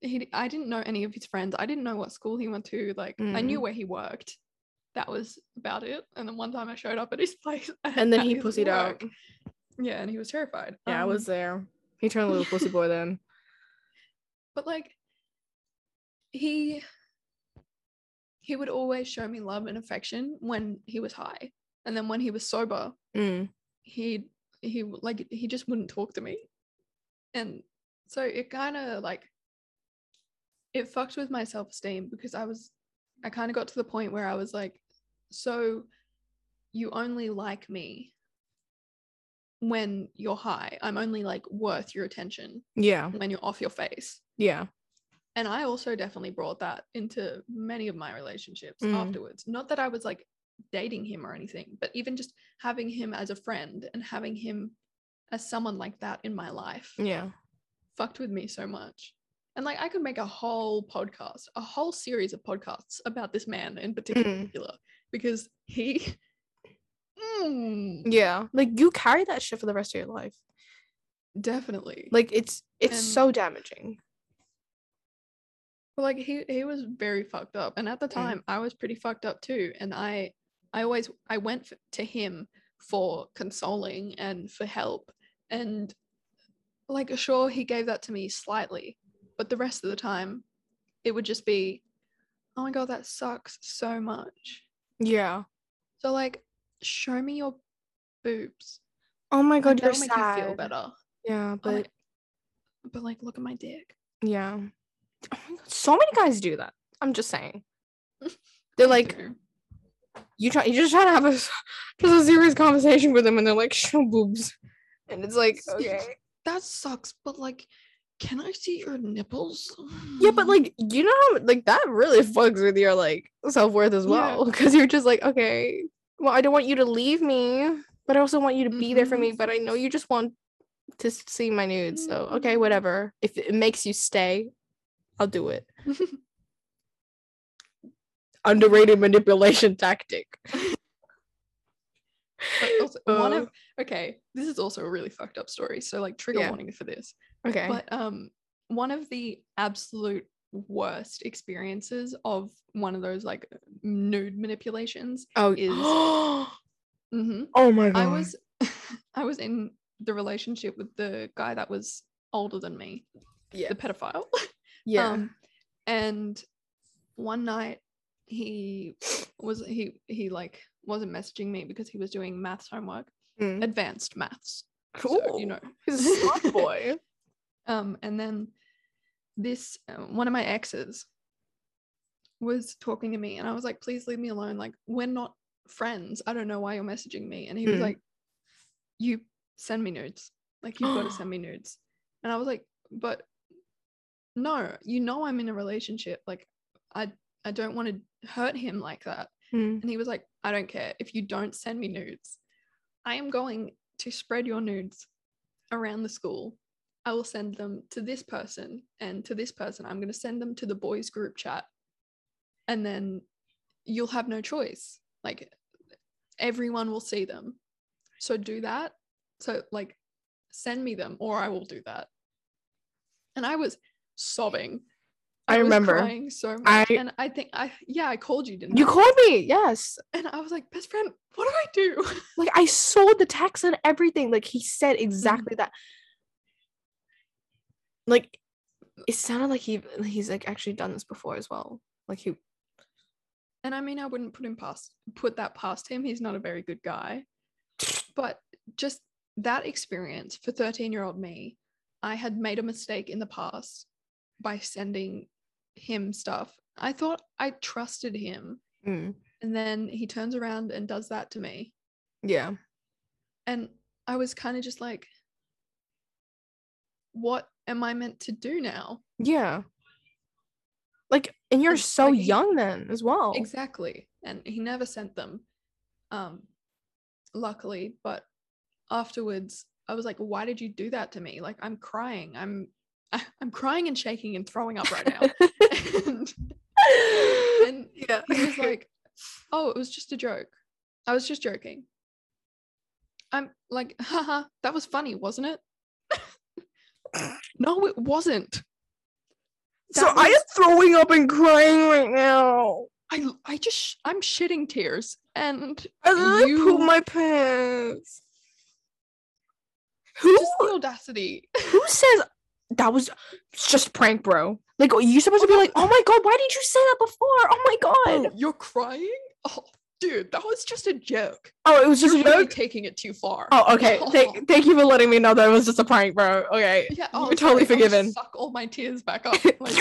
He I didn't know any of his friends. I didn't know what school he went to. Like I knew Mm. where he worked. That was about it. And then one time I showed up at his place, And then he pussied out. Yeah, and he was terrified. Yeah, I Um, was there. He turned a little pussy boy then. But like he he would always show me love and affection when he was high. And then when he was sober, Mm. he he like he just wouldn't talk to me. And so it kind of like it fucked with my self-esteem because I was I kind of got to the point where I was like so you only like me when you're high. I'm only like worth your attention Yeah. when you're off your face. Yeah. And I also definitely brought that into many of my relationships Mm. afterwards. Not that I was like dating him or anything, but even just having him as a friend and having him as someone like that in my life Yeah. fucked with me so much. And like I could make a whole podcast, a whole series of podcasts about this man in particular because he Mm, Yeah. Like you carry that shit for the rest of your life. definitely. Like it's it's And- so damaging. But like he he was very fucked up, and at the Mm. time I was pretty fucked up too. And I I always I went f- to him for consoling and for help, and like sure he gave that to me slightly, but the rest of the time it would just be, oh my god, that sucks so much. Yeah. So like, show me your boobs. Oh my god, Like, you're make sad. you feel better. Yeah, but my- but like, look at my dick. yeah. Oh my god, so many guys do that. I'm just saying. They're like, you try you just try to have a just a serious conversation with them and they're like show boobs and it's like okay that sucks. But like, can I see your nipples? yeah but like you know how like that really fucks with your like self-worth as Yeah. well because you're just like okay well i don't want you to leave me but i also want you to be there for me but i know you just want to see my nudes so okay Mhm. whatever if it makes you stay i'll do it underrated manipulation tactic also, one Uh, of okay, this is also a really fucked up story. So like trigger Yeah. warning for this. okay But um, one of the absolute worst experiences of one of those like nude manipulations. oh is- hmm oh my god I was I was in the relationship with the guy that was older than me, yeah the pedophile. yeah Um, and one night he was he he like wasn't messaging me because he was doing maths homework, Mm. advanced maths. Cool. So, you know. he's a smart boy. Um, and then this uh, one of my exes was talking to me, and I was like, "Please leave me alone. Like, we're not friends. I don't know why you're messaging me." And he was Mm. like, "You send me nudes. Like, you've got to send me nudes." And I was like, "But no, you know I'm in a relationship. Like, I I don't want to hurt him like that." Mm. And he was like, I don't care. If you don't send me nudes, I am going to spread your nudes around the school. I will send them to this person and to this person. I'm going to send them to the boys' group chat. And then you'll have no choice. Like, everyone will see them. So do that. So, like, send me them or I will do that. And I was sobbing. I was remember. crying so much. I- and I think I, yeah, I called you, didn't You I? called me, yes. And I was like, best friend, what do I do? Like I saw the text and everything. Like he said exactly mm-hmm. that. Like it sounded like he he's like actually done this before as well. Like he And I mean, I wouldn't put him past put that past him. He's not a very good guy. But just that experience for 13 year old me, I had made a mistake in the past by sending him stuff. I thought I trusted him. Mm, And then he turns around and does that to me. yeah. And I was kind of just like, what am I meant to do now? Yeah. Like and you're And, so like, young then as well. Exactly. And he never sent them. Um luckily, but afterwards I was like, why did you do that to me? Like I'm crying. I'm I'm crying and shaking and throwing up right now. and, and yeah. he was like, "Oh, it was just a joke. I was just joking." I'm like, haha, that was funny, wasn't it? no, it wasn't. so that I am throwing up and crying right now. I I just I'm shitting tears and I literally You- my pants. Who Just the audacity. who says that was just prank, bro? Like you're supposed to be oh like, oh my god, why did you say that before? Oh my god. Oh, you're crying? Oh, dude, that was just a joke. Oh, it was just You're a really joke. taking it too far. Oh, okay. Thank, thank you for letting me know that it was just a prank, bro. Okay. yeah, you're oh, totally sorry, I'll forgiven. Suck all my tears back up. Like,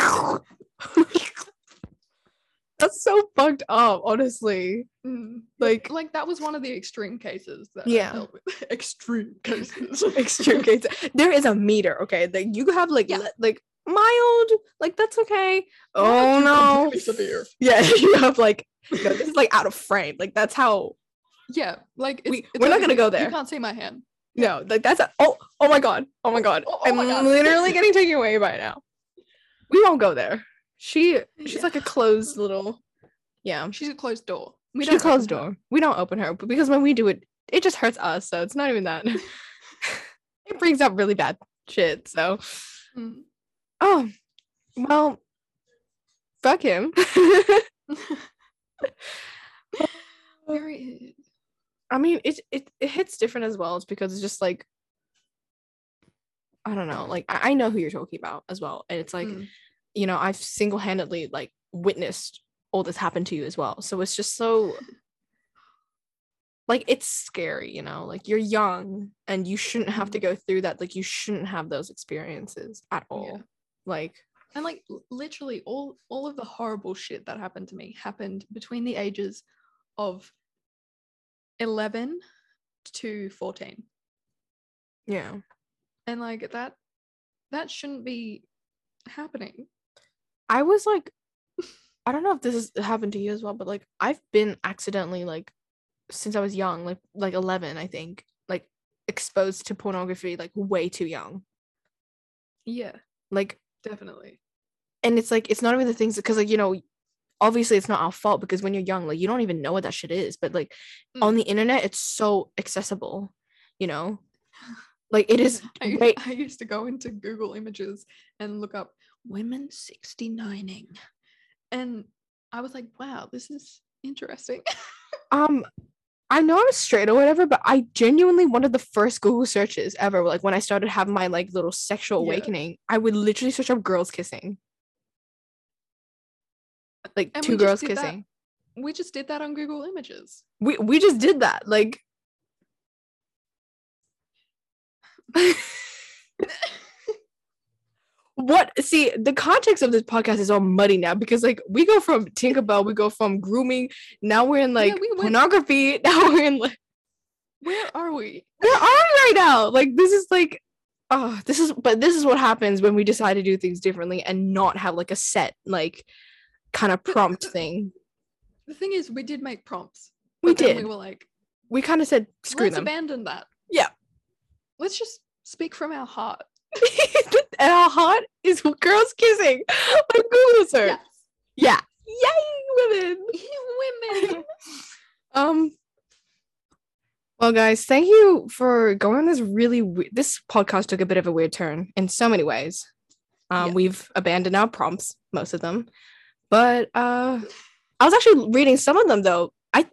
That's so fucked up, honestly. mm. Like like that was one of the extreme cases that I Yeah. dealt with. extreme cases. extreme cases There is a meter, okay? Like you have like Yeah. le- like mild, like that's okay. Oh no. severe. Yeah, you have like no, this is like out of frame. Like that's how Yeah, like it's, We- it's we're not gonna go You there. can't see my hand. no, like that's a oh oh my god. Oh my god. Oh- oh I'm my God. literally getting taken away by now. We won't go there. She she's Yeah. like a closed little yeah. She's a closed door. We She's don't closed open her. door. We don't open her, but because when we do it, it just hurts us. So it's not even that. it brings up really bad shit. So Mm. oh well fuck him. Very I mean it, it it hits different as well. It's because it's just like I don't know, like I, I know who you're talking about as well. And it's like, mm. You know, I've single-handedly like witnessed all this happen to you as well. So it's just so like it's scary, you know, like you're young and you shouldn't have to mm-hmm. go through that. Like you shouldn't have those experiences at all. Like and like literally all all of the horrible shit that happened to me happened between the ages of 11 to 14 yeah. and like that that shouldn't be happening I was like, I don't know if this has happened to you as well, but like I've been accidentally like since I was young, like like eleven, I think, like exposed to pornography like way too young. yeah Like, definitely and it's like it's not even the things because like you know, obviously it's not our fault because when you're young, like you don't even know what that shit is. But like on Mm. the internet, it's so accessible, you know. Like it is. I, I used to go into google images and look up women 69ing and i was like wow this is interesting um I know I'm straight or whatever, but I genuinely one of the first Google searches ever, like when I started having my like little sexual Yeah. awakening, I would literally search up girls kissing. Like And two girls did that. kissing. we just did that on google images We we just did that. Like what see the context of this podcast is all muddy now because like we go from Tinkerbell, we go from grooming, now we're in like we went- pornography, now we're in like where are we where are we right now? Like this is like oh this is but this is what happens when we decide to do things differently and not have like a set like kind of prompt thing. the thing is we did make prompts We did. we were like We kind of said screw let's them. abandon that Yeah. let's just speak from our heart and our heart is girls kissing on Google search. yes Yeah. Yay, women. women Um. Well, guys, thank you for going on this really. We- this podcast took a bit of a weird turn in so many ways. Um, Yeah. we've abandoned our prompts, most of them, but uh, I was actually reading some of them though. I,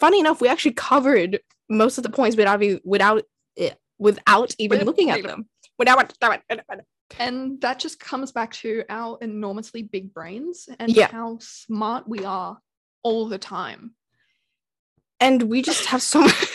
funny enough, we actually covered most of the points without even without it without even looking at without- them. Without, and that just comes back to our enormously big brains and Yeah. how smart we are all the time and we just have so much.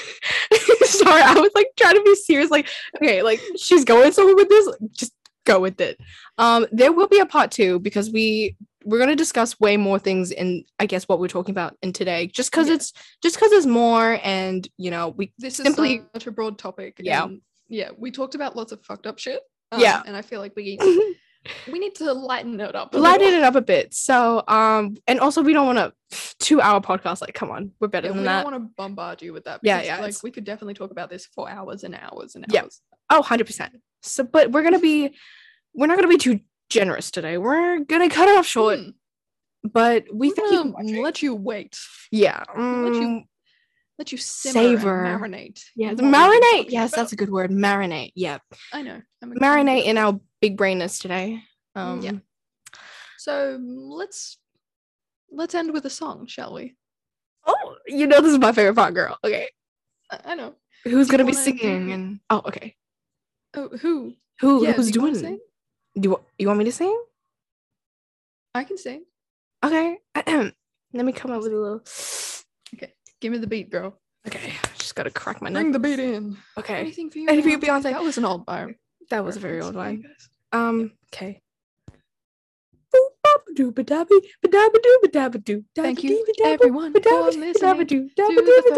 Sorry, I was like trying to be serious. Like, okay, like she's going somewhere with this. Just go with it. Um, there will be a part two because we we're gonna discuss way more things in I guess what we're talking about in today. Just because Yeah. it's just because there's more, and you know we this Simply- is such a broad topic Yeah. and yeah we talked about lots of fucked up shit um, Yeah. and i feel like we we need to lighten it up lighten little. it up a bit. So um, and also we don't want to two hour podcast. Like, come on, we're better Yeah, we than don't want to bombard you with that Yeah, yeah, like it's- we could definitely talk about this for hours and hours and Yeah. hours Oh, 100 percent. So, but we're gonna be we're not gonna be too generous today. We're gonna cut it off short. Hmm, But we we're thank you for gonna watching. let you wait Yeah. let you mm, let you simmer Savor. marinate yeah. The what we've been marinate. Yes, about. that's a good word. Marinate. Yeah. i know I'm a- I'm a Marinate in our big brainness today. Um, yeah. so let's let's end with a song shall we Oh, you know this is my favorite part, girl. Okay. i, I know Who's Do gonna be do- singing? And oh, okay. Oh, who? Who Yeah, who's do doing? it? Do you, you want me to sing? I can sing. Okay. Let me come up with a little. Give me the beat, girl. Okay, just gotta crack my neck. Bring the beat in. Okay, Anything for you, Anything for Beyonce? Beyonce. That was an old bar. that was a very old one. Um. Okay. Thank you, everyone, for ba-dabba-doo, listening dabba-doo, to the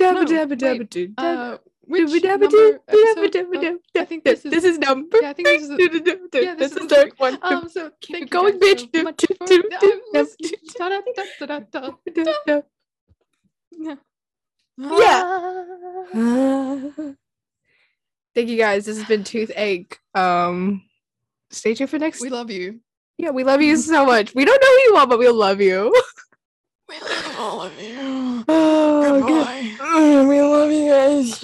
No, Uh, which number episode? I think this is- This is number. yeah, I think this is the- yeah, This this is is third one. Um, so Keep thank it you going, bitch. Yeah. Yeah. Thank you guys. This has been Toothache. Um, stay tuned for next. We love you. yeah, we love you so much. We don't know who you are, but we love you. We love all of you. Oh, Goodbye. We love you guys.